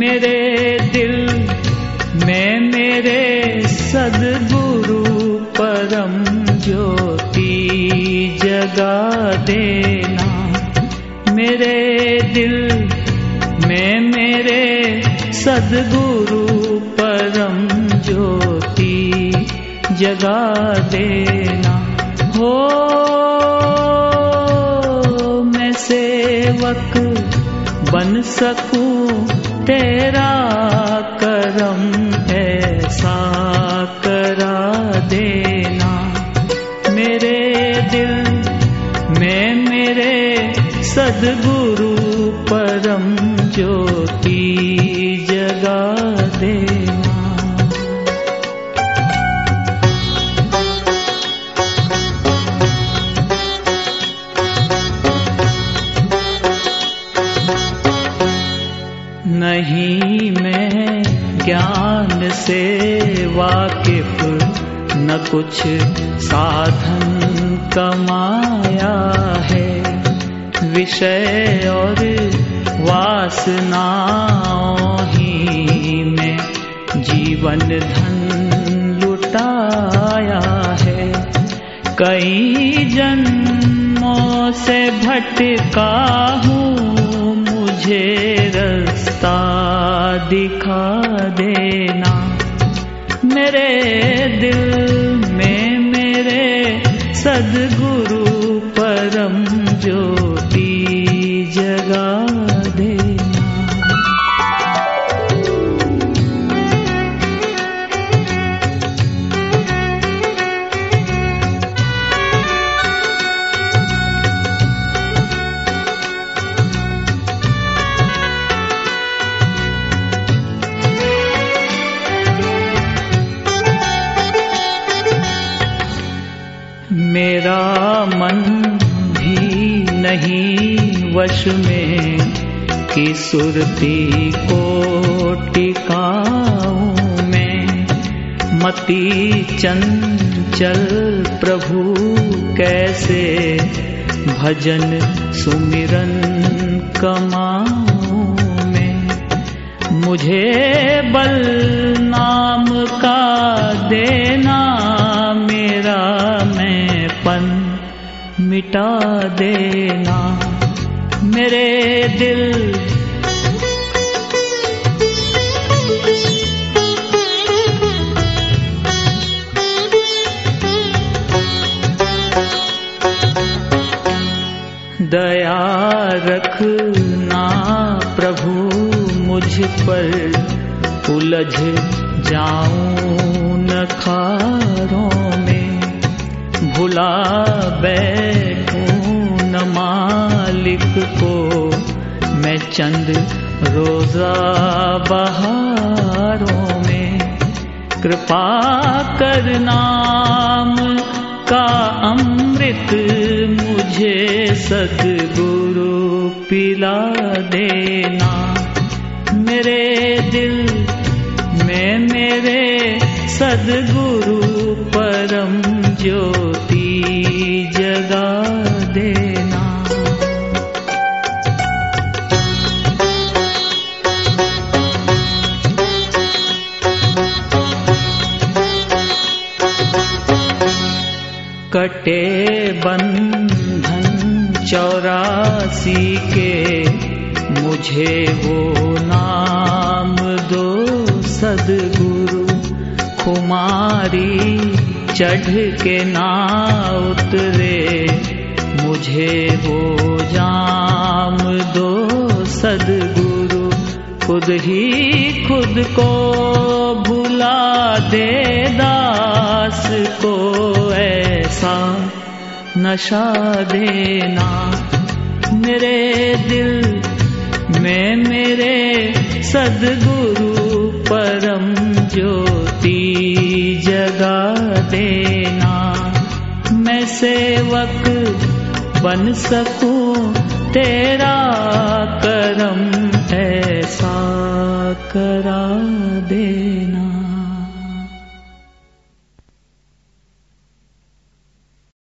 मेरे दिल में मेरे सदगुरु परम ज्योति जगा देना। मेरे दिल में मेरे सदगुरु परम ज्योति जगा देना। हो मैं सेवक बन सकूँ तेरा करम ऐसा करा देना। मेरे दिल में मेरे सदगुरु परम ज्योति। नहीं मैं ज्ञान से वाकिफ, न कुछ साधन कमाया है। विषय और वासनाओं ही में जीवन धन लुटाया है। कई जन्मों से भटका हूँ मुझे रास्ता दिखा देना। मेरे दिल में मेरे सदगुरु वश में कि सुरती को टिकाऊं में। मती चंचल प्रभु कैसे भजन सुमिरन कमाऊं में। मुझे बल नाम का देना मेरा मैं पन मिटा देना। मेरे दिल। दया रखना प्रभु मुझ पर उलझ जाऊँ न में। भुला बैठूं मालिक को मैं चंद रोजा बहारों में कृपा कर नाम का अमृत मुझे सदगुरु पिला देना। मेरे दिल में मेरे सदगुरु परम ज्योति कटे बंधन चौरासी के, मुझे वो नाम दो सदगुरु कुमारी चढ़ के ना उतरे, मुझे वो जाम दो सदगुरु खुद ही खुद को भुला दे दास को ऐसा नशा देना। मेरे दिल में मेरे सदगुरु परम ज्योति जगा देना। मैं सेवक बन सकूँ, तेरा करम ऐसा करा देना।